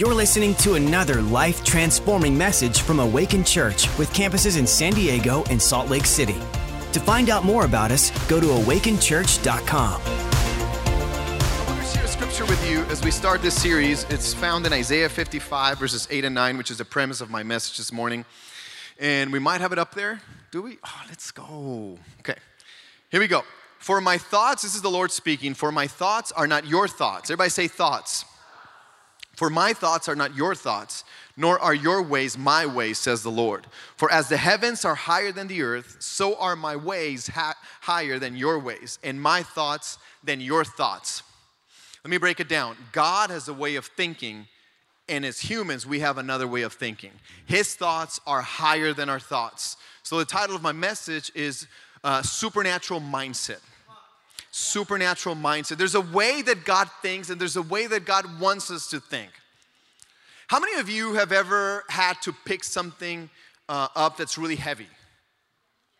You're listening to another life transforming message from Awaken Church with campuses in San Diego and Salt Lake City. To find out more about us, go to awakenchurch.com. I want to share a scripture with you as we start this series. It's found in Isaiah 55, verses 8 and 9, which is the premise of my message this morning. And we might have it up there. Do we? Oh, let's go. Okay. Here we go. For my thoughts, this is the Lord speaking, for my thoughts are not your thoughts. Everybody say thoughts. For my thoughts are not your thoughts, nor are your ways my ways, says the Lord. For as the heavens are higher than the earth, so are my ways ha- higher than your ways, and my thoughts than your thoughts. Let me break it down. God has a way of thinking, and as humans, we have another way of thinking. His thoughts are higher than our thoughts. So the title of my message is uh, Supernatural Mindset supernatural mindset. There's a way that God thinks, and there's a way that God wants us to think. How many of you have ever had to pick something uh, up that's really heavy?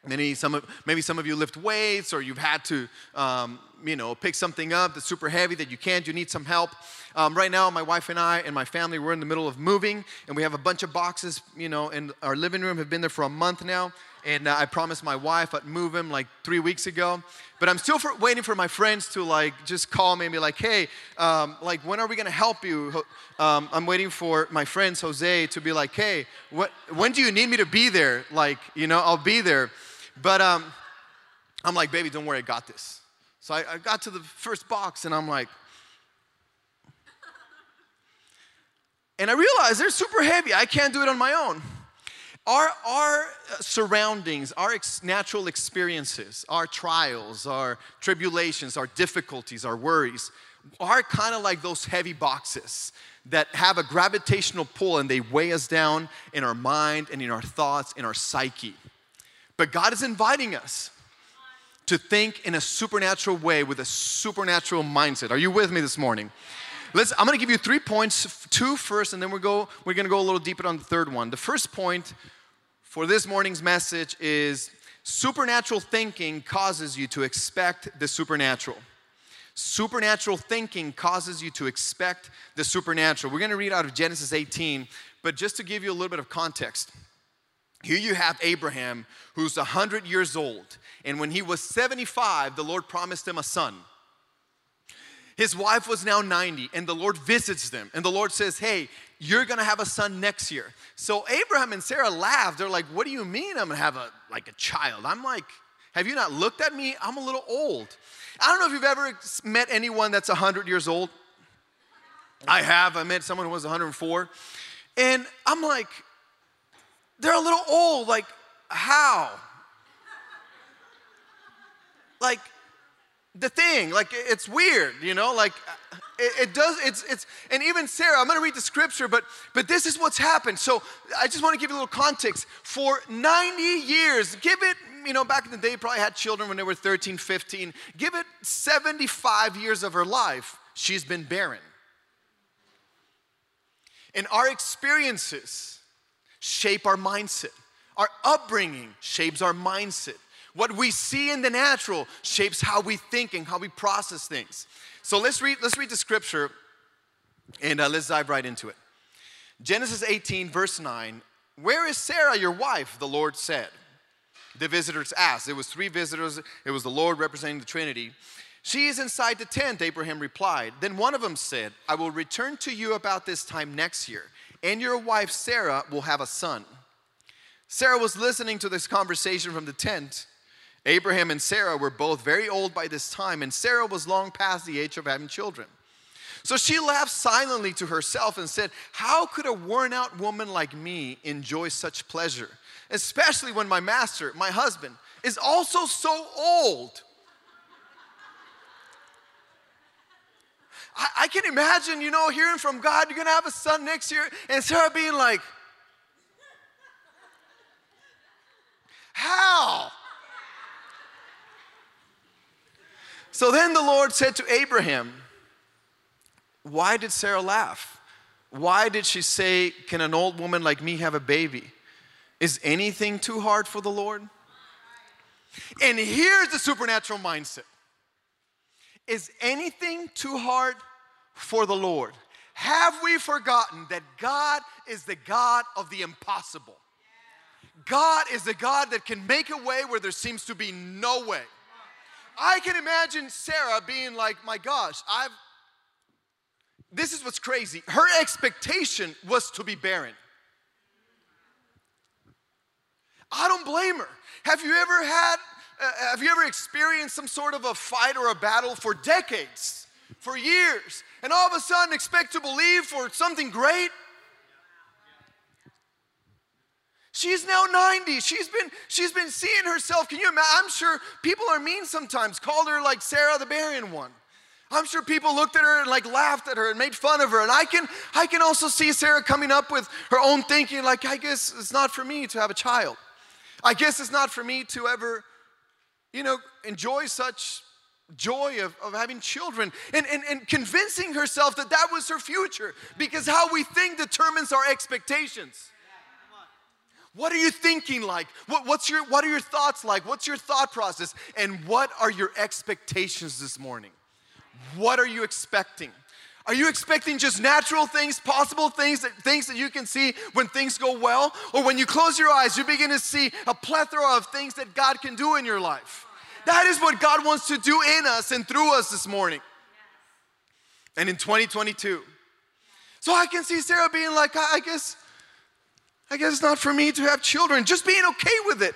Maybe some, of, maybe some of you lift weights, or you've had to, um, you know, pick something up that's super heavy that you can't. You need some help. Um, right now, my wife and I and my family we're in the middle of moving, and we have a bunch of boxes, you know, in our living room. Have been there for a month now, and uh, I promised my wife I'd move him like three weeks ago. But I'm still for, waiting for my friends to like just call me and be like, hey, um, like when are we gonna help you? Um, I'm waiting for my friends Jose to be like, hey, what, when do you need me to be there? Like, you know, I'll be there. But um, I'm like, baby, don't worry, I got this. So I, I got to the first box and I'm like, and I realized they're super heavy. I can't do it on my own. Our, our uh, surroundings, our ex- natural experiences, our trials, our tribulations, our difficulties, our worries are kind of like those heavy boxes that have a gravitational pull and they weigh us down in our mind and in our thoughts, in our psyche. But God is inviting us to think in a supernatural way with a supernatural mindset. Are you with me this morning? Let's, I'm gonna give you three points, two first, and then we go, we're gonna go a little deeper on the third one. The first point for this morning's message is supernatural thinking causes you to expect the supernatural. Supernatural thinking causes you to expect the supernatural. We're going to read out of Genesis 18, but just to give you a little bit of context. Here you have Abraham, who's 100 years old, and when he was 75, the Lord promised him a son. His wife was now 90, and the Lord visits them. And the Lord says, Hey, you're gonna have a son next year. So Abraham and Sarah laughed. They're like, What do you mean I'm gonna have a like a child? I'm like, Have you not looked at me? I'm a little old. I don't know if you've ever met anyone that's 100 years old. I have. I met someone who was 104. And I'm like, They're a little old. Like, how? Like, the thing like it's weird you know like uh, it, it, does it's it's and even sarah i'm going to read the scripture but but this is what's happened. So i just want to give you a little context. For 90 years give it you know back in the day probably had children when they were 13 15 give it 75 years of her life she's been barren. And our experiences shape our mindset. Our upbringing shapes our mindset what we see in the natural shapes how we think and how we process things. So let's read, let's read the scripture and uh, let's dive right into it. Genesis 18, verse 9 Where is Sarah, your wife? The Lord said. The visitors asked. It was three visitors, it was the Lord representing the Trinity. She is inside the tent, Abraham replied. Then one of them said, I will return to you about this time next year, and your wife Sarah will have a son. Sarah was listening to this conversation from the tent. Abraham and Sarah were both very old by this time, and Sarah was long past the age of having children. So she laughed silently to herself and said, How could a worn out woman like me enjoy such pleasure? Especially when my master, my husband, is also so old. I, I can imagine, you know, hearing from God, you're gonna have a son next year, and Sarah being like, How? So then the Lord said to Abraham, Why did Sarah laugh? Why did she say, Can an old woman like me have a baby? Is anything too hard for the Lord? And here's the supernatural mindset Is anything too hard for the Lord? Have we forgotten that God is the God of the impossible? God is the God that can make a way where there seems to be no way. I can imagine Sarah being like, my gosh, I've, this is what's crazy. Her expectation was to be barren. I don't blame her. Have you ever had, uh, have you ever experienced some sort of a fight or a battle for decades, for years, and all of a sudden expect to believe for something great? She's now 90. She's been she's been seeing herself. Can you imagine? I'm sure people are mean sometimes. Called her like Sarah the barren one. I'm sure people looked at her and like laughed at her and made fun of her. And I can I can also see Sarah coming up with her own thinking like I guess it's not for me to have a child. I guess it's not for me to ever you know enjoy such joy of, of having children and, and, and convincing herself that that was her future because how we think determines our expectations what are you thinking like? What, what's your, what are your thoughts like? What's your thought process? And what are your expectations this morning? What are you expecting? Are you expecting just natural things, possible things, that, things that you can see when things go well? Or when you close your eyes, you begin to see a plethora of things that God can do in your life? That is what God wants to do in us and through us this morning. And in 2022. So I can see Sarah being like, I guess I guess it's not for me to have children, just being okay with it.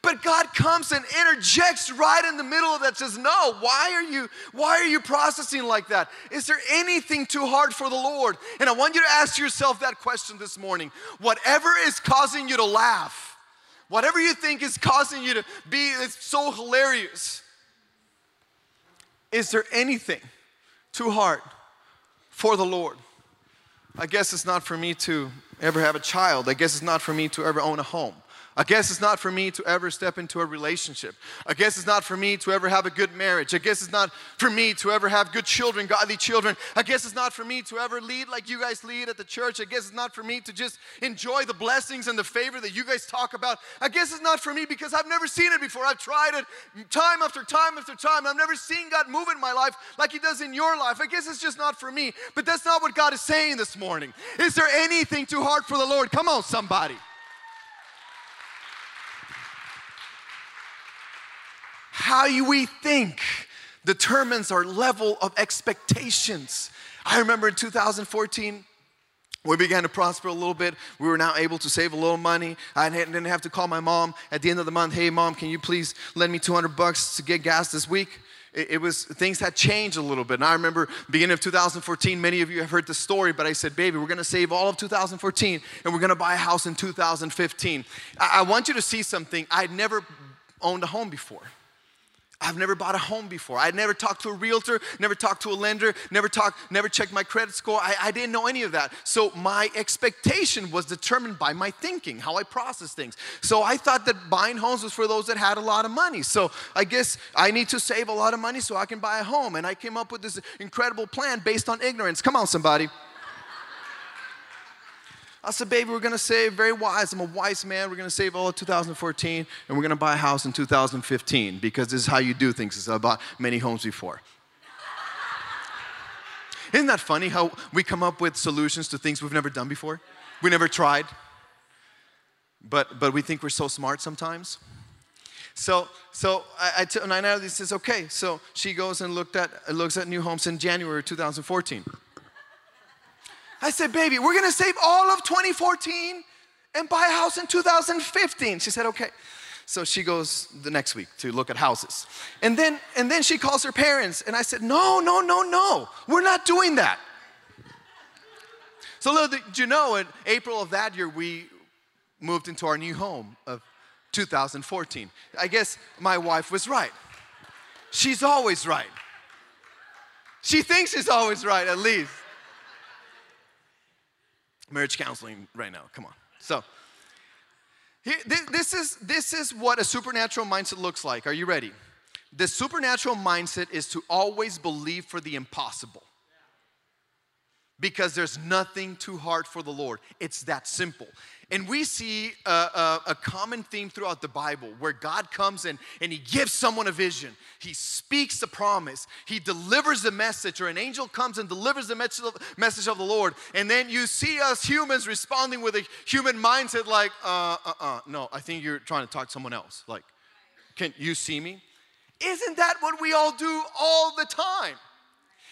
But God comes and interjects right in the middle of that says, "No, why are you why are you processing like that? Is there anything too hard for the Lord?" And I want you to ask yourself that question this morning. Whatever is causing you to laugh, whatever you think is causing you to be it's so hilarious. Is there anything too hard for the Lord? I guess it's not for me to ever have a child. I guess it's not for me to ever own a home. I guess it's not for me to ever step into a relationship. I guess it's not for me to ever have a good marriage. I guess it's not for me to ever have good children, godly children. I guess it's not for me to ever lead like you guys lead at the church. I guess it's not for me to just enjoy the blessings and the favor that you guys talk about. I guess it's not for me because I've never seen it before. I've tried it time after time after time. I've never seen God move in my life like He does in your life. I guess it's just not for me. But that's not what God is saying this morning. Is there anything too hard for the Lord? Come on, somebody. How we think determines our level of expectations. I remember in 2014, we began to prosper a little bit. We were now able to save a little money. I didn't have to call my mom at the end of the month, hey, mom, can you please lend me 200 bucks to get gas this week? It, was, things had changed a little bit. And I remember beginning of 2014, many of you have heard the story, but I said, baby, we're gonna save all of 2014 and we're gonna buy a house in 2015. I, I want you to see something. I'd never owned a home before. I've never bought a home before. I'd never talked to a realtor, never talked to a lender, never talked, never checked my credit score. I, I, didn't know any of that. So my expectation was determined by my thinking, how I process things. So I thought that buying homes was for those that had a lot of money. So I guess I need to save a lot of money so I can buy a home. And I came up with this incredible plan based on ignorance. Come on, somebody. I said, baby, we're gonna save, very wise. I'm a wise man. We're gonna save all of 2014 and we're gonna buy a house in 2015 because this is how you do things. It's about many homes before. Isn't that funny how we come up with solutions to things we've never done before? We never tried. But, but we think we're so smart sometimes. So, so I, I t- Nina says, okay. So she goes and looked at, looks at new homes in January 2014. I said, baby, we're gonna save all of 2014 and buy a house in 2015. She said, okay. So she goes the next week to look at houses. And then, and then she calls her parents, and I said, no, no, no, no, we're not doing that. So little did you know, in April of that year, we moved into our new home of 2014. I guess my wife was right. She's always right. She thinks she's always right, at least marriage counseling right now. Come on. So, this is, this is what a supernatural mindset looks like. Are you ready? The supernatural mindset is to always believe for the impossible. because there's nothing too hard for the Lord. It's that simple. And we see a, a, a, common theme throughout the Bible where God comes in and He gives someone a vision. He speaks the promise. He delivers the message, or an angel comes and delivers the message of the Lord. And then you see us humans responding with a human mindset like, uh, uh, uh, no, I think you're trying to talk to someone else. Like, can you see me? Isn't that what we all do all the time?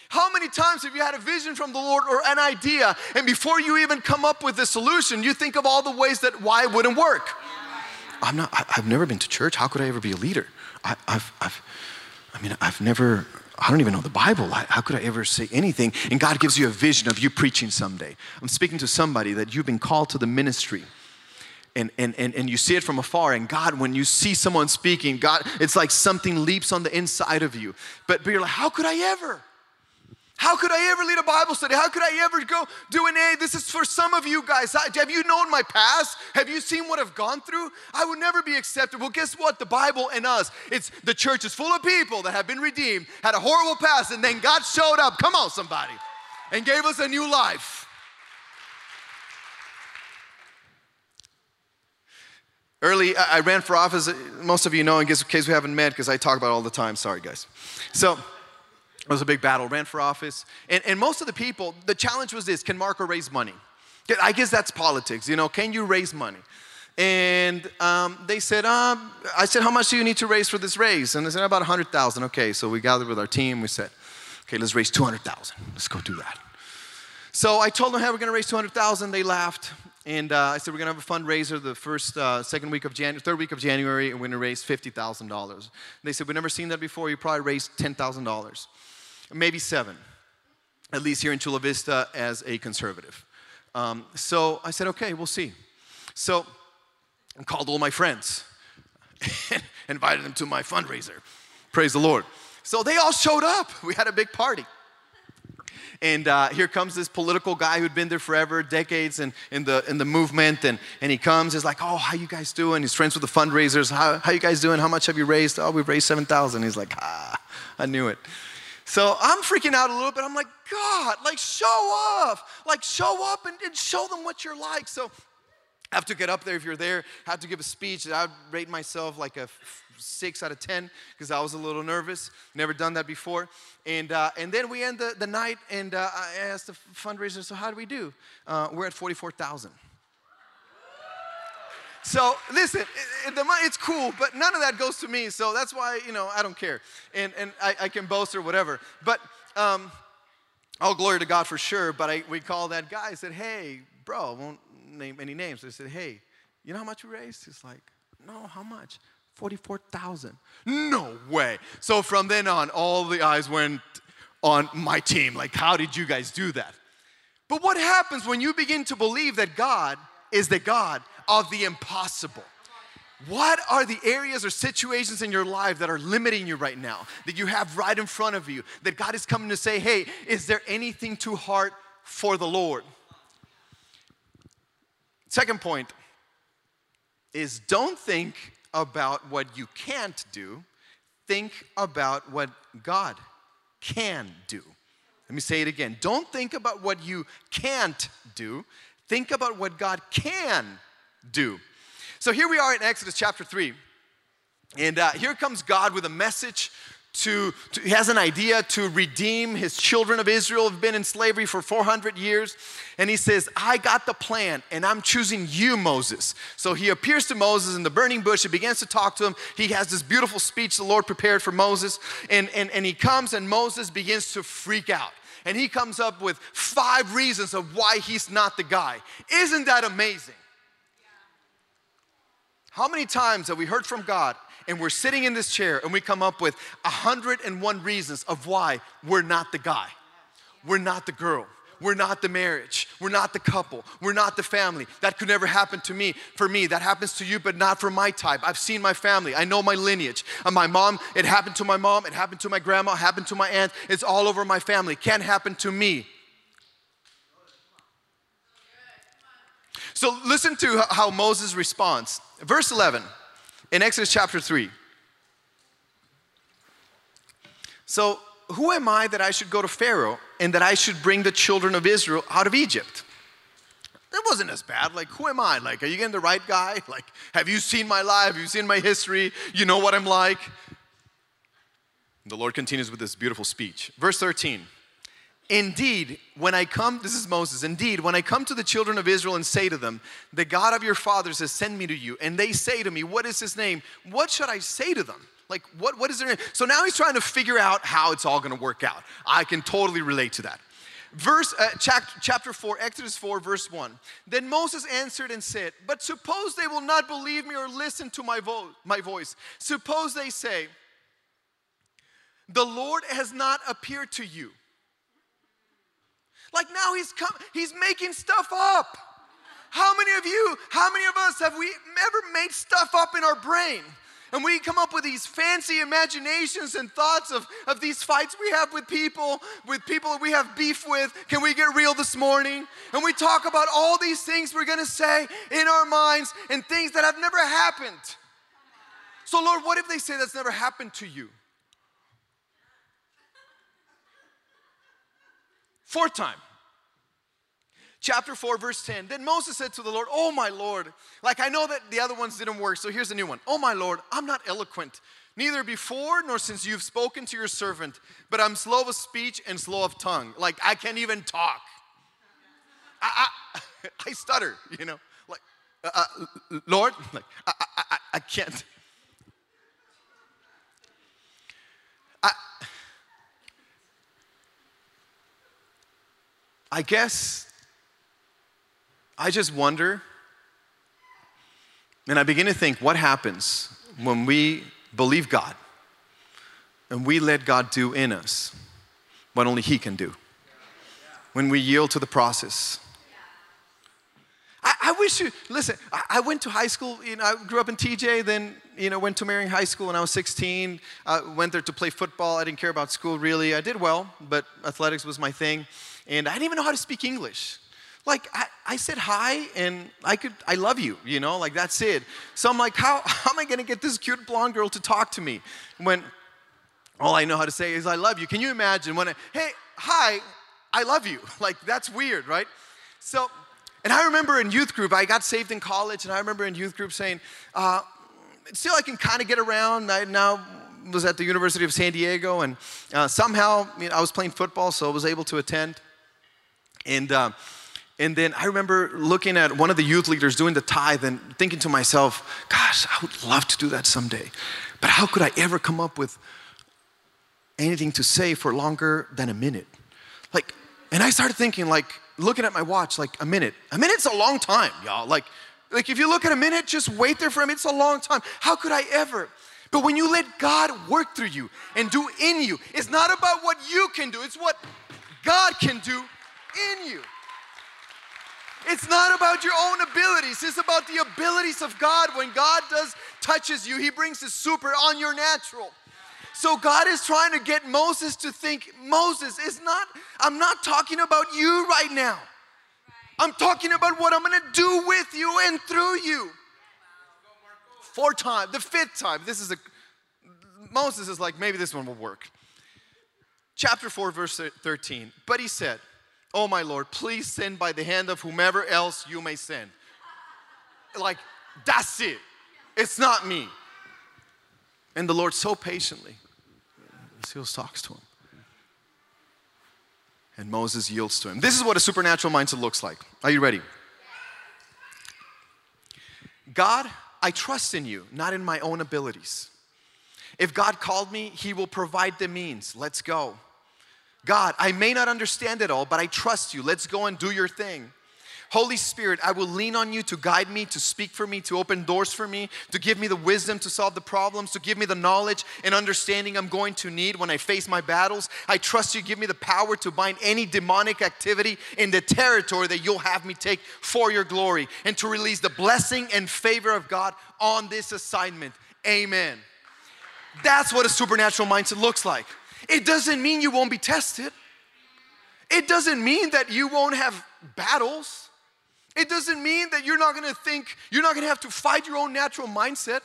How many times have you had a vision from the Lord or an idea, and before you even come up with the solution, you think of all the ways that why it wouldn't work? I'm not, I, have never been to church. How could I ever be a leader? I, have I've, I mean, I've never, I don't even know the Bible. How could I ever say anything? And God gives you a vision of you preaching someday. I'm speaking to somebody that you've been called to the ministry. And, and, and, and you see it from afar. And God, when you see someone speaking, God, it's like something leaps on the inside of you. But, but you're like, how could I ever? How could I ever lead a Bible study? How could I ever go do an A? This is for some of you guys. Have you known my past? Have you seen what I've gone through? I would never be accepted. Well, guess what? The Bible and us, it's the church is full of people that have been redeemed, had a horrible past, and then God showed up. Come on, somebody, and gave us a new life. Early, I ran for office. Most of you know, in case we haven't met, because I talk about it all the time. Sorry, guys. So, it was a big battle, ran for office. And, and most of the people, the challenge was this can Marco raise money? I guess that's politics, you know, can you raise money? And um, they said, um, I said, how much do you need to raise for this race? And they said, about 100,000. Okay, so we gathered with our team. We said, okay, let's raise 200,000. Let's go do that. So I told them, hey, we're going to raise 200,000. They laughed. And uh, I said, we're going to have a fundraiser the first, uh, second week of January, third week of January, and we're going to raise $50,000. They said, we've never seen that before. You probably raised $10,000 maybe seven, at least here in Chula Vista as a conservative. Um, so I said, okay, we'll see. So I called all my friends and invited them to my fundraiser. Praise the Lord. So they all showed up. We had a big party. And uh, here comes this political guy who'd been there forever, decades in, in, the, in the movement. And, and he comes, he's like, oh, how you guys doing? He's friends with the fundraisers. How, how you guys doing? How much have you raised? Oh, we've raised 7,000. He's like, ah, I knew it. So I'm freaking out a little bit. I'm like, God, like show off, like show up and, and show them what you're like. So I have to get up there if you're there. I have to give a speech. I'd rate myself like a six out of 10 because I was a little nervous. Never done that before. And, uh, and then we end the, the night and uh, I asked the fundraiser, so how do we do? Uh, we're at 44,000. So listen, it, it, it's cool, but none of that goes to me. So that's why you know I don't care, and and I, I can boast or whatever. But um, all glory to God for sure. But I, we called that guy. I said, "Hey, bro, I won't name any names." I said, "Hey, you know how much we raised?" He's like, "No, how much?" Forty-four thousand. No way. So from then on, all the eyes went on my team. Like, how did you guys do that? But what happens when you begin to believe that God is the God of the impossible. What are the areas or situations in your life that are limiting you right now, that you have right in front of you, that God is coming to say, hey, is there anything too hard for the Lord? Second point is don't think about what you can't do, think about what God can do. Let me say it again. Don't think about what you can't do, think about what God can do. So here we are in Exodus chapter 3. And uh, here comes God with a message to, to, he has an idea to redeem his children of Israel who've been in slavery for 400 years. And he says, I got the plan and I'm choosing you, Moses. So he appears to Moses in the burning bush. He begins to talk to him. He has this beautiful speech the Lord prepared for Moses. And, and, and he comes and Moses begins to freak out. And he comes up with five reasons of why he's not the guy. Isn't that amazing? How many times have we heard from God and we're sitting in this chair and we come up with 101 reasons of why we're not the guy, we're not the girl, we're not the marriage, we're not the couple, we're not the family. That could never happen to me. For me, that happens to you, but not for my type. I've seen my family, I know my lineage. And my mom, it happened to my mom, it happened to my grandma, it happened to my aunt, it's all over my family. Can't happen to me. So listen to how Moses responds. Verse 11 in Exodus chapter 3. So who am I that I should go to Pharaoh and that I should bring the children of Israel out of Egypt? That wasn't as bad. Like, who am I? Like, are you getting the right guy? Like, have you seen my life? Have you seen my history? You know what I'm like? The Lord continues with this beautiful speech. Verse 13. Indeed, when I come, this is Moses, indeed, when I come to the children of Israel and say to them, The God of your fathers has sent me to you, and they say to me, What is his name? What should I say to them? Like, what, what is their name? So now he's trying to figure out how it's all gonna work out. I can totally relate to that. Verse, uh, chapter 4, Exodus 4, verse 1. Then Moses answered and said, But suppose they will not believe me or listen to my, vo- my voice. Suppose they say, The Lord has not appeared to you. Like now he's come, he's making stuff up. How many of you, how many of us have we ever made stuff up in our brain? And we come up with these fancy imaginations and thoughts of, of these fights we have with people, with people that we have beef with. Can we get real this morning? And we talk about all these things we're gonna say in our minds and things that have never happened. So, Lord, what if they say that's never happened to you? Fourth time chapter 4, verse 10. Then Moses said to the Lord, Oh, my Lord, like I know that the other ones didn't work, so here's a new one. Oh, my Lord, I'm not eloquent, neither before nor since you've spoken to your servant, but I'm slow of speech and slow of tongue. Like I can't even talk. I, I, I stutter, you know, like, uh, uh, Lord, like, I, I, I can't. I, I guess I just wonder, and I begin to think what happens when we believe God and we let God do in us what only He can do. When we yield to the process. I, wish you, listen, I, I, went to high school, you know, I grew up in TJ, then, you know, went to Marian High School when I was 16. I went there to play football. I didn't care about school really. I did well, but athletics was my thing. And I didn't even know how to speak English like I, I, said hi and I could I love you, you know, like that's it. So I'm like, how, how am I gonna get this cute blonde girl to talk to me when all I know how to say is I love you? Can you imagine when I, hey, hi, I love you? Like that's weird, right? So, and I remember in youth group, I got saved in college, and I remember in youth group saying, uh, still I can kind of get around. I now was at the University of San Diego, and uh, somehow you know, I was playing football, so I was able to attend. And uh, and then I remember looking at one of the youth leaders doing the tithe and thinking to myself, gosh, I would love to do that someday. But how could I ever come up with anything to say for longer than a minute? Like, and I started thinking, like, looking at my watch, like a minute. A minute's a long time, y'all. Like, like if you look at a minute, just wait there for a minute, it's a long time. How could I ever? But when you let God work through you and do in you, it's not about what you can do, it's what God can do in you. It's not about your own abilities. It's about the abilities of God. When God does touches you, he brings the super on your natural. So God is trying to get Moses to think, Moses, is not I'm not talking about you right now. I'm talking about what I'm to do with you and through you. Four times, the fifth time. This is a Moses is like, maybe this one will work. Chapter 4, verse 13. But he said, Oh, my Lord, please send by the hand of whomever else you may send. Like, that's it. It's not me. And the Lord so patiently still talks to him. And Moses yields to him. This is what a supernatural mindset looks like. Are you ready? God, I trust in you, not in my own abilities. If God called me, He will provide the means. Let's go. God, I may not understand it all, but I trust you. Let's go and do your thing. Holy Spirit, I will lean on you to guide me, to speak for me, to open doors for me, to give me the wisdom to solve the problems, to give me the knowledge and understanding I'm going to need when I face my battles. I trust you give me the power to bind any demonic activity in the territory that you'll have me take for your glory and to release the blessing and favor of God on this assignment. Amen. That's what a supernatural mindset looks like. It doesn't mean you won't be tested. It doesn't mean that you won't have battles. It doesn't mean that you're not gonna think, you're not gonna have to fight your own natural mindset.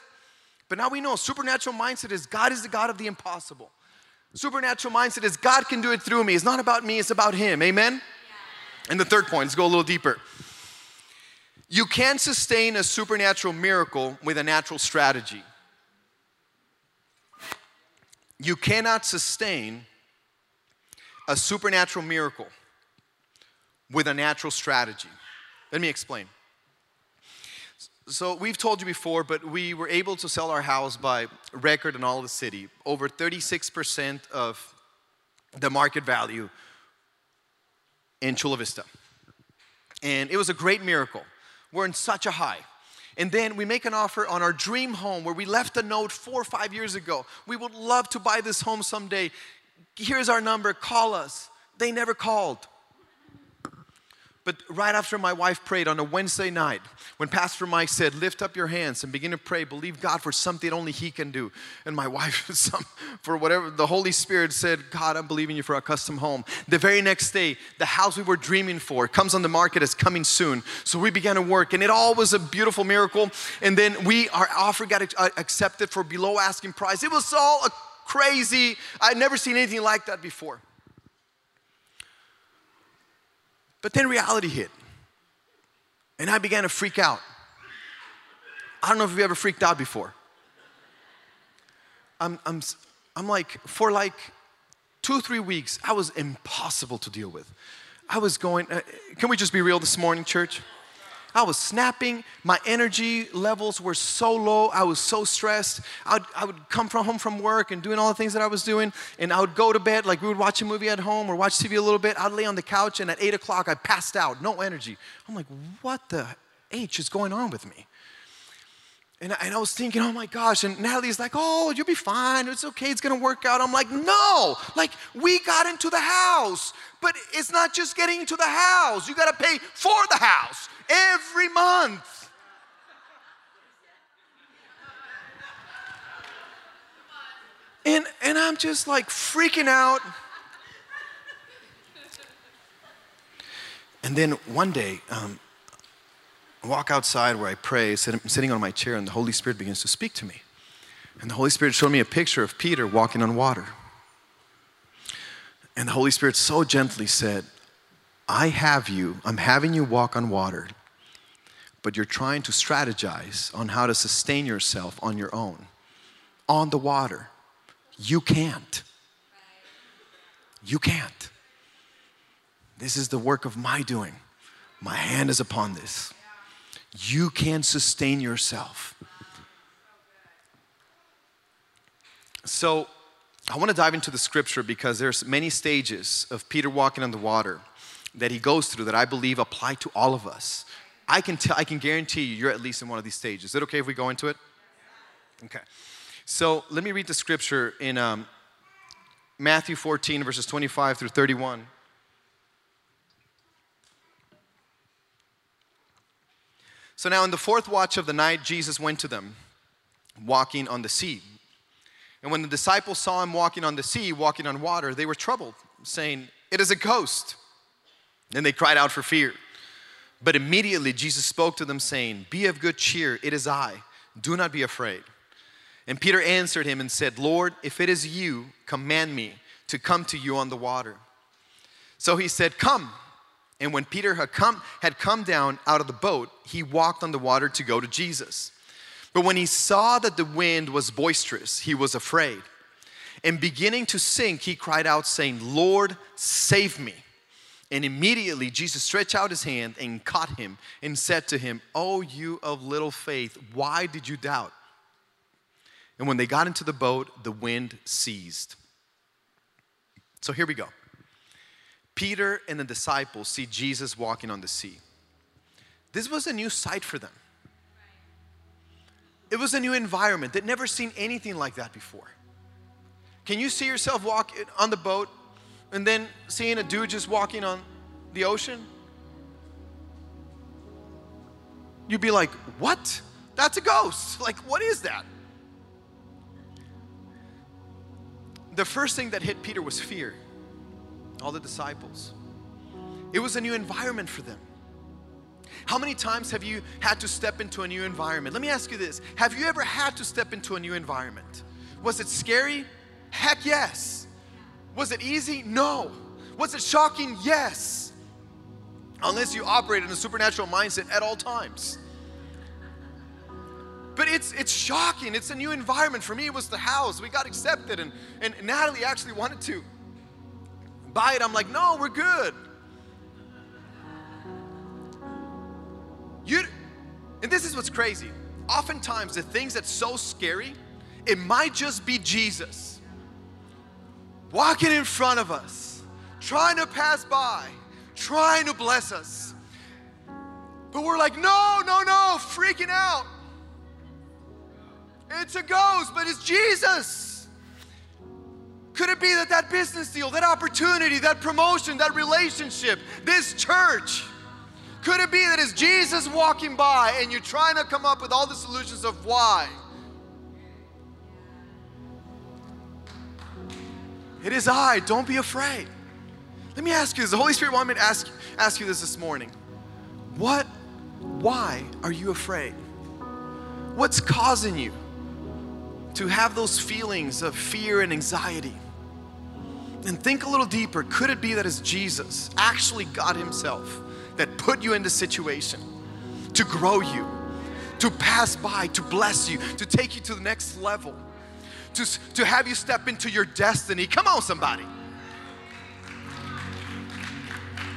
But now we know supernatural mindset is God is the God of the impossible. Supernatural mindset is God can do it through me. It's not about me, it's about Him. Amen? And the third point, let's go a little deeper. You can't sustain a supernatural miracle with a natural strategy. You cannot sustain a supernatural miracle with a natural strategy. Let me explain. So, we've told you before, but we were able to sell our house by record in all the city. Over 36% of the market value in Chula Vista. And it was a great miracle. We're in such a high. And then we make an offer on our dream home where we left a note four or five years ago. We would love to buy this home someday. Here's our number, call us. They never called. But right after my wife prayed on a Wednesday night, when Pastor Mike said, Lift up your hands and begin to pray, believe God for something only He can do. And my wife, some, for whatever, the Holy Spirit said, God, I'm believing you for a custom home. The very next day, the house we were dreaming for comes on the market, is coming soon. So we began to work, and it all was a beautiful miracle. And then we, our offer got uh, accepted for below asking price. It was all a crazy, I'd never seen anything like that before. But then reality hit. And I began to freak out. I don't know if you've ever freaked out before. I'm, I'm, I'm like, for like two, three weeks, I was impossible to deal with. I was going, uh, can we just be real this morning, church? I was snapping. My energy levels were so low. I was so stressed. I would, I would come from home from work and doing all the things that I was doing, and I would go to bed. Like we would watch a movie at home or watch TV a little bit. I'd lay on the couch, and at eight o'clock, I passed out. No energy. I'm like, what the H is going on with me? And I, and I, was thinking, oh my gosh. And Natalie's like, oh, you'll be fine. It's okay. It's going to work out. I'm like, no. Like, we got into the house. But it's not just getting into the house. You got to pay for the house every month. And, and I'm just like freaking out. And then one day, um, I walk outside where I pray, sitting on my chair, and the Holy Spirit begins to speak to me. And the Holy Spirit showed me a picture of Peter walking on water. And the Holy Spirit so gently said, I have you, I'm having you walk on water but you're trying to strategize on how to sustain yourself on your own, on the water. You can't. You can't. This is the work of my doing. My hand is upon this. You can sustain yourself. So, I want to dive into the scripture because there's many stages of Peter walking on the water that he goes through that I believe apply to all of us. I can, tell, I can guarantee you, you're at least in one of these stages. Is it okay if we go into it? Okay. So let me read the scripture in um, Matthew 14, verses 25 through 31. So now, in the fourth watch of the night, Jesus went to them, walking on the sea. And when the disciples saw him walking on the sea, walking on water, they were troubled, saying, It is a ghost. Then they cried out for fear. But immediately Jesus spoke to them, saying, Be of good cheer, it is I. Do not be afraid. And Peter answered him and said, Lord, if it is you, command me to come to you on the water. So he said, Come. And when Peter had come, had come down out of the boat, he walked on the water to go to Jesus. But when he saw that the wind was boisterous, he was afraid. And beginning to sink, he cried out, saying, Lord, save me. And immediately Jesus stretched out his hand and caught him and said to him, Oh, you of little faith, why did you doubt? And when they got into the boat, the wind ceased. So here we go. Peter and the disciples see Jesus walking on the sea. This was a new sight for them. It was a new environment. They'd never seen anything like that before. Can you see yourself walking on the boat and then seeing a dude just walking on the ocean, you'd be like, What? That's a ghost. Like, what is that? The first thing that hit Peter was fear, all the disciples. It was a new environment for them. How many times have you had to step into a new environment? Let me ask you this Have you ever had to step into a new environment? Was it scary? Heck yes. Was it easy? No. Was it shocking? Yes. Unless you operate in a supernatural mindset at all times. But it's it's shocking. It's a new environment. For me, it was the house. We got accepted, and, and Natalie actually wanted to buy it. I'm like, no, we're good. You and this is what's crazy. Oftentimes, the things that's so scary, it might just be Jesus walking in front of us, trying to pass by, trying to bless us. But we're like, no, no, no, freaking out. It's a ghost, but it's Jesus. Could it be that that business deal, that opportunity, that promotion, that relationship, this church, could it be that it's Jesus walking by and you're trying to come up with all the solutions of why? It is I. Don't be afraid. Let me ask you this. The Holy Spirit wanted me to ask, ask you this this morning. What, why are you afraid? What's causing you to have those feelings of fear and anxiety? And think a little deeper. Could it be that it's Jesus, actually God Himself, that put you in this situation to grow you, to pass by, to bless you, to take you to the next level? to, to have you step into your destiny. Come on, somebody.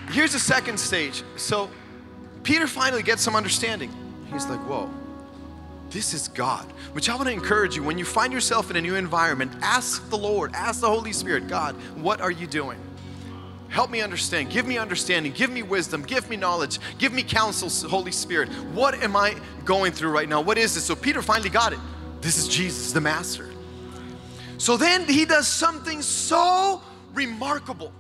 Here's the second stage. So Peter finally gets some understanding. He's like, whoa, this is God. Which I want to encourage you when you find yourself in a new environment, ask the Lord, ask the Holy Spirit, God, what are you doing? Help me understand. Give me understanding. Give me wisdom. Give me knowledge. Give me counsel, Holy Spirit. What am I going through right now? What is this? So Peter finally got it. This is Jesus, the Master. So then he does something so remarkable.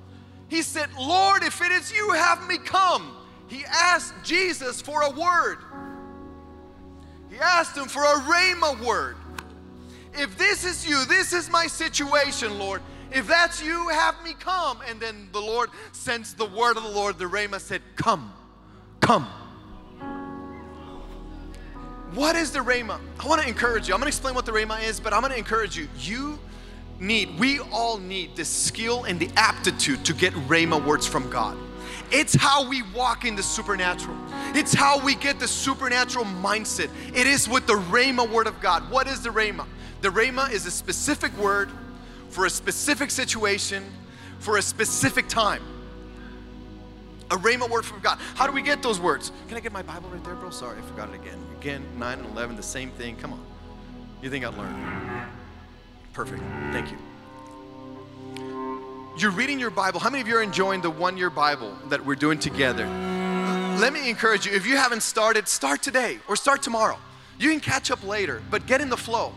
He said, Lord, if it is you, have me come. He asked Jesus for a word. He asked him for a rhema word. If this is you, this is my situation, Lord. If that's you, have me come. And then the Lord sends the word of the Lord. The rhema said, Come, come. What is the Rhema? I want to encourage you. I'm going to explain what the Rhema is, but I'm going to encourage you. You need, we all need the skill and the aptitude to get Rhema words from God. It's how we walk in the supernatural. It's how we get the supernatural mindset. It is with the Rhema word of God. What is the Rhema? The Rhema is a specific word for a specific situation, for a specific time. A Rhema word from God. How do we get those words? Can I get my Bible right there, bro? Sorry, I forgot it again. Again, 9 and 11, the same thing. Come on. You think I'd learn? Perfect. Thank you. You're reading your Bible. How many of you are enjoying the one year Bible that we're doing together? Let me encourage you if you haven't started, start today or start tomorrow. You can catch up later, but get in the flow.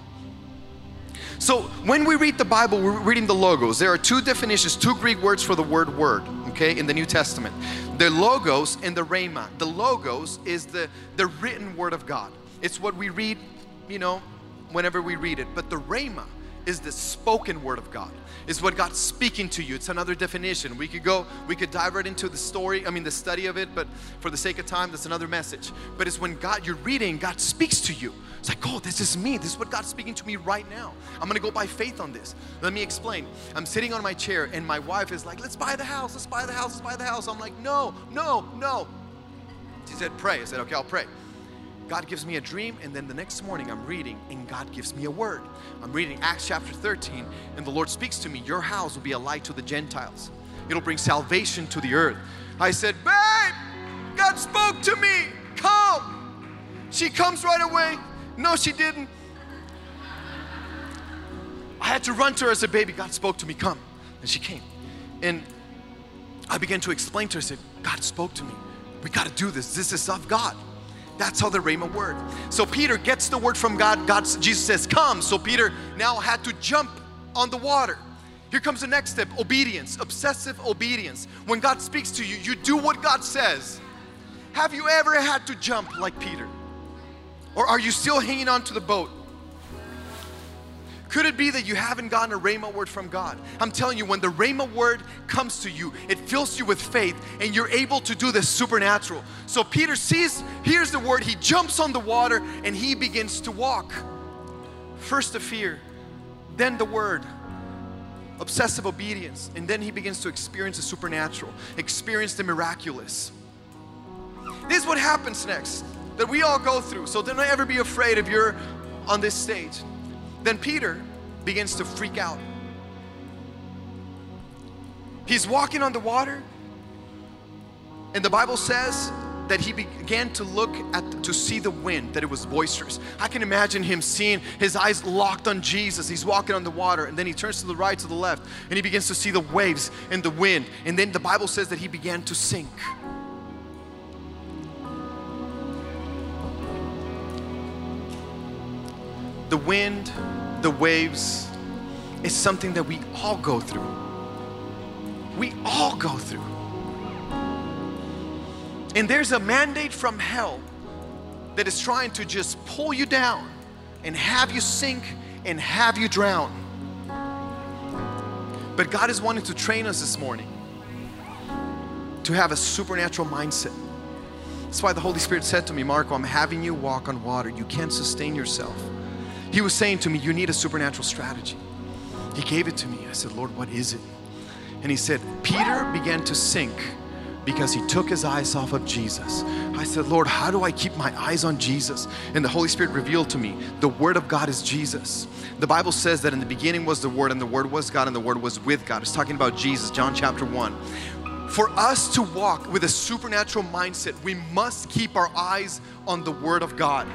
So, when we read the Bible, we're reading the logos. There are two definitions, two Greek words for the word word, okay, in the New Testament. The logos and the rhema. The logos is the, the written word of God. It's what we read, you know, whenever we read it. But the rhema is the spoken word of God. Is what God's speaking to you. It's another definition. We could go, we could dive right into the story, I mean the study of it, but for the sake of time, that's another message. But it's when God, you're reading, God speaks to you. It's like, oh, this is me. This is what God's speaking to me right now. I'm gonna go by faith on this. Let me explain. I'm sitting on my chair and my wife is like, let's buy the house, let's buy the house, let's buy the house. I'm like, no, no, no. She said, pray. I said, okay, I'll pray. God gives me a dream, and then the next morning I'm reading, and God gives me a word. I'm reading Acts chapter 13, and the Lord speaks to me Your house will be a light to the Gentiles, it'll bring salvation to the earth. I said, Babe, God spoke to me, come. She comes right away. No, she didn't. I had to run to her. as a Baby, God spoke to me, come. And she came. And I began to explain to her, I said, God spoke to me. We got to do this. This is of God. That's how the Rhema word. So Peter gets the word from God. God, Jesus says, "Come." So Peter now had to jump on the water. Here comes the next step: obedience, obsessive obedience. When God speaks to you, you do what God says. Have you ever had to jump like Peter, or are you still hanging on to the boat? Could it be that you haven't gotten a Rhema word from God? I'm telling you, when the Rhema word comes to you, it fills you with faith and you're able to do the supernatural. So Peter sees, hears the word, he jumps on the water and he begins to walk. First the fear, then the word, obsessive obedience, and then he begins to experience the supernatural, experience the miraculous. This is what happens next that we all go through. So don't ever be afraid if you're on this stage. Then Peter begins to freak out. He's walking on the water, and the Bible says that he began to look at to see the wind that it was boisterous. I can imagine him seeing his eyes locked on jesus. He's walking on the water and then he turns to the right to the left and he begins to see the waves and the wind. And then the bible says that he began to sink the wind the waves is something that we all go through we all go through and there's a mandate from hell that is trying to just pull you down and have you sink and have you drown. But God is wanting to train us this morning to have a supernatural mindset. That's why the Holy Spirit said to me, Marco, I'm having you walk on water. You can't sustain yourself. He was saying to me, You need a supernatural strategy. He gave it to me. I said, Lord, what is it? And he said, Peter began to sink because he took his eyes off of Jesus. I said, Lord, how do I keep my eyes on Jesus? And the Holy Spirit revealed to me the Word of God is Jesus. The Bible says that in the beginning was the Word, and the Word was God, and the Word was with God. It's talking about Jesus, John chapter 1. For us to walk with a supernatural mindset, we must keep our eyes on the Word of God.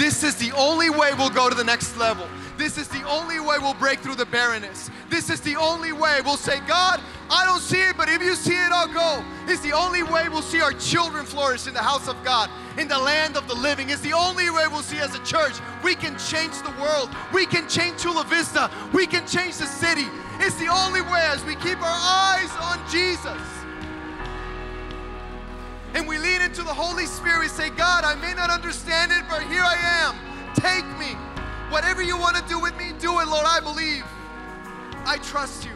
This is the only way we'll go to the next level. This is the only way we'll break through the barrenness. This is the only way we'll say, God, I don't see it, but if you see it, I'll go. It's the only way we'll see our children flourish in the house of God, in the land of the living. It's the only way we'll see as a church we can change the world. We can change Chula Vista. We can change the city. It's the only way as we keep our eyes on Jesus. And we lean into the Holy Spirit. We say, God, I may not understand it, but here I am. Take me. Whatever you want to do with me, do it, Lord. I believe. I trust you.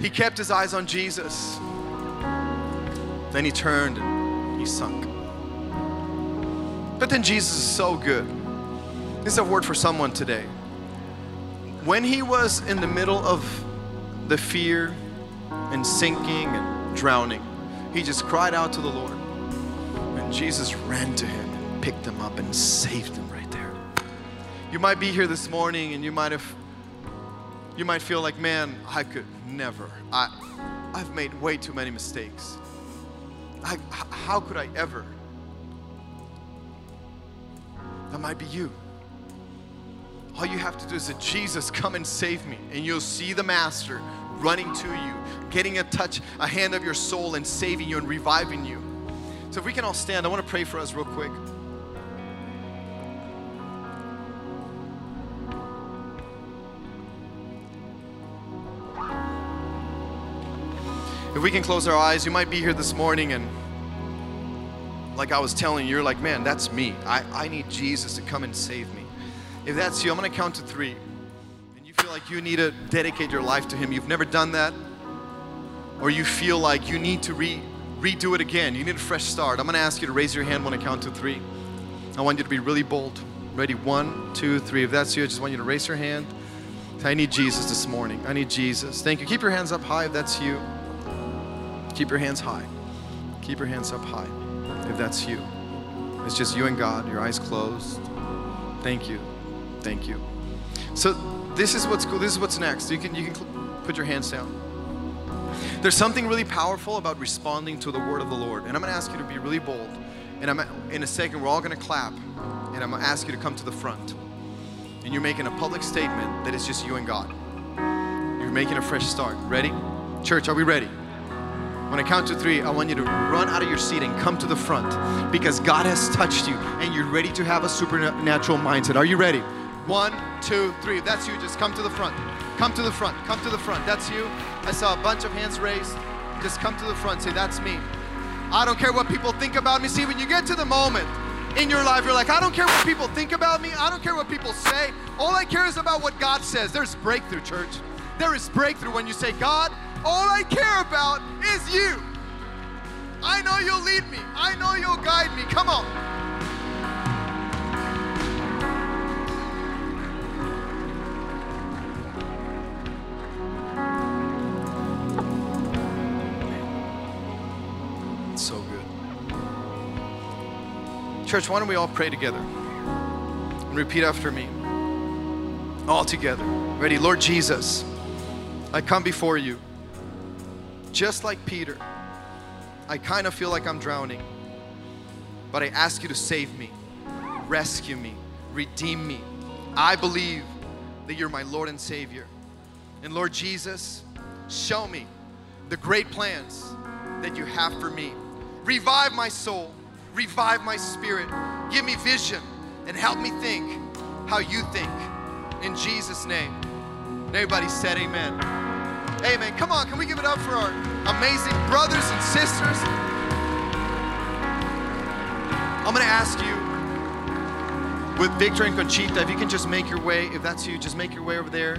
He kept his eyes on Jesus. Then he turned and he sunk. But then Jesus is so good. This is a word for someone today. When he was in the middle of the fear and sinking and drowning, he just cried out to the Lord. And Jesus ran to him and picked him up and saved him right there. You might be here this morning and you might have you might feel like, man, I could never. I I've made way too many mistakes. I, how could I ever? That might be you. All you have to do is say, Jesus, come and save me. And you'll see the Master running to you, getting a touch, a hand of your soul, and saving you and reviving you. So if we can all stand, I want to pray for us real quick. If we can close our eyes, you might be here this morning and like I was telling you, you're like, man, that's me. I, I need Jesus to come and save me. If that's you, I'm gonna count to three. And you feel like you need to dedicate your life to Him. You've never done that. Or you feel like you need to re, redo it again. You need a fresh start. I'm gonna ask you to raise your hand when I count to three. I want you to be really bold. Ready? One, two, three. If that's you, I just want you to raise your hand. I need Jesus this morning. I need Jesus. Thank you. Keep your hands up high if that's you. Keep your hands high. Keep your hands up high if that's you. It's just you and God, your eyes closed. Thank you. Thank you. So this is what's cool. This is what's next. You can you can put your hands down. There's something really powerful about responding to the word of the Lord. And I'm going to ask you to be really bold. And I'm in a second we're all going to clap and I'm going to ask you to come to the front. And you're making a public statement that it's just you and God. You're making a fresh start. Ready? Church, are we ready? When I count to three, I want you to run out of your seat and come to the front because God has touched you and you're ready to have a supernatural mindset. Are you ready? One, two, three. That's you, just come to the front. Come to the front. Come to the front. That's you. I saw a bunch of hands raised. Just come to the front. Say, That's me. I don't care what people think about me. See, when you get to the moment in your life, you're like, I don't care what people think about me. I don't care what people say. All I care is about what God says. There's breakthrough, church. There is breakthrough when you say, God, all I care about is you. I know you'll lead me. I know you'll guide me. Come on. Church, why don't we all pray together? And repeat after me. All together. Ready? Lord Jesus, I come before you just like Peter. I kind of feel like I'm drowning, but I ask you to save me, rescue me, redeem me. I believe that you're my Lord and Savior. And Lord Jesus, show me the great plans that you have for me. Revive my soul, revive my spirit, give me vision, and help me think how you think. In Jesus' name. And everybody said, Amen. Amen. Come on, can we give it up for our amazing brothers and sisters? I'm going to ask you with Victor and Conchita, if you can just make your way, if that's you, just make your way over there.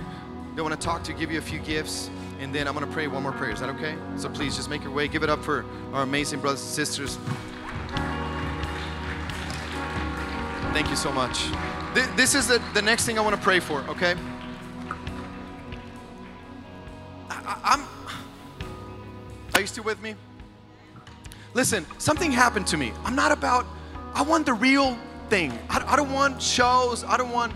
They want to talk to you, give you a few gifts, and then I'm going to pray one more prayer. Is that okay? So please just make your way. Give it up for our amazing brothers and sisters. Thank you so much. This is the, the next thing I want to pray for, okay? I, I'm. Are you still with me? Listen, something happened to me. I'm not about, I want the real thing. I, I don't want shows. I don't want,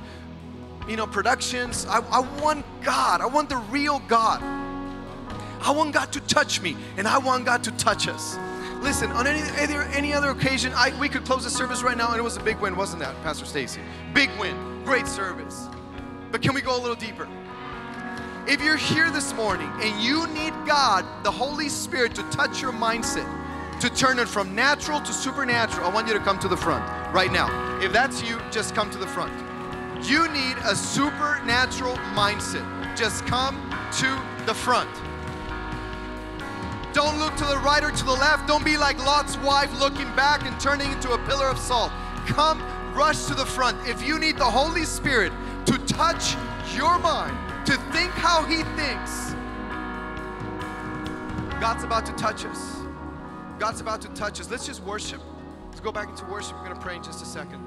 you know, productions. I, I want God. I want the real God. I want God to touch me, and I want God to touch us. Listen, on any, any other occasion, I, we could close the service right now, and it was a big win, wasn't that, Pastor Stacy? Big win, great service. But can we go a little deeper? If you're here this morning and you need God, the Holy Spirit, to touch your mindset, to turn it from natural to supernatural, I want you to come to the front right now. If that's you, just come to the front. You need a supernatural mindset. Just come to the front. Don't look to the right or to the left. Don't be like Lot's wife looking back and turning into a pillar of salt. Come, rush to the front. If you need the Holy Spirit to touch your mind, to think how He thinks, God's about to touch us. God's about to touch us. Let's just worship. Let's go back into worship. We're going to pray in just a second.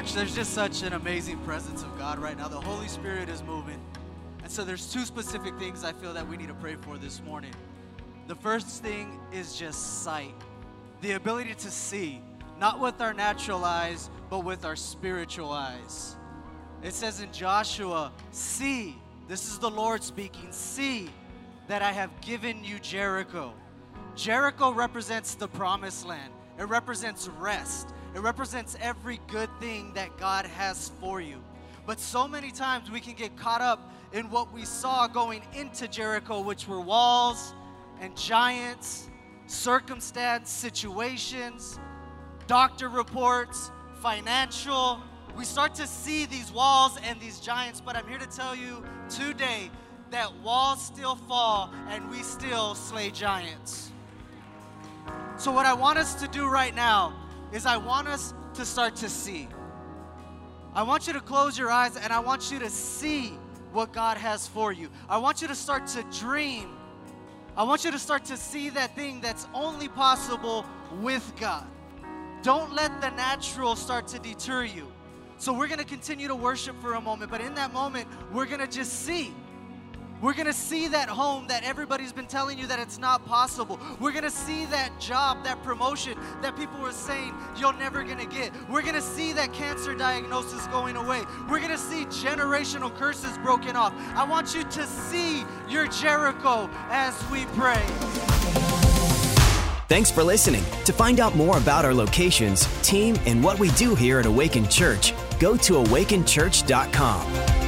Church, there's just such an amazing presence of God right now. The Holy Spirit is moving. And so there's two specific things I feel that we need to pray for this morning. The first thing is just sight. The ability to see, not with our natural eyes, but with our spiritual eyes. It says in Joshua, see, this is the Lord speaking, see that I have given you Jericho. Jericho represents the promised land. It represents rest. It represents every good thing that God has for you. But so many times we can get caught up in what we saw going into Jericho, which were walls and giants, circumstance, situations, doctor reports, financial. We start to see these walls and these giants, but I'm here to tell you today that walls still fall and we still slay giants. So, what I want us to do right now is I want us to start to see. I want you to close your eyes and I want you to see what God has for you. I want you to start to dream. I want you to start to see that thing that's only possible with God. Don't let the natural start to deter you. So, we're going to continue to worship for a moment, but in that moment, we're going to just see. We're gonna see that home that everybody's been telling you that it's not possible. We're gonna see that job, that promotion that people were saying you're never gonna get. We're gonna see that cancer diagnosis going away. We're gonna see generational curses broken off. I want you to see your Jericho as we pray. Thanks for listening. To find out more about our locations, team, and what we do here at Awaken Church, go to awakenchurch.com.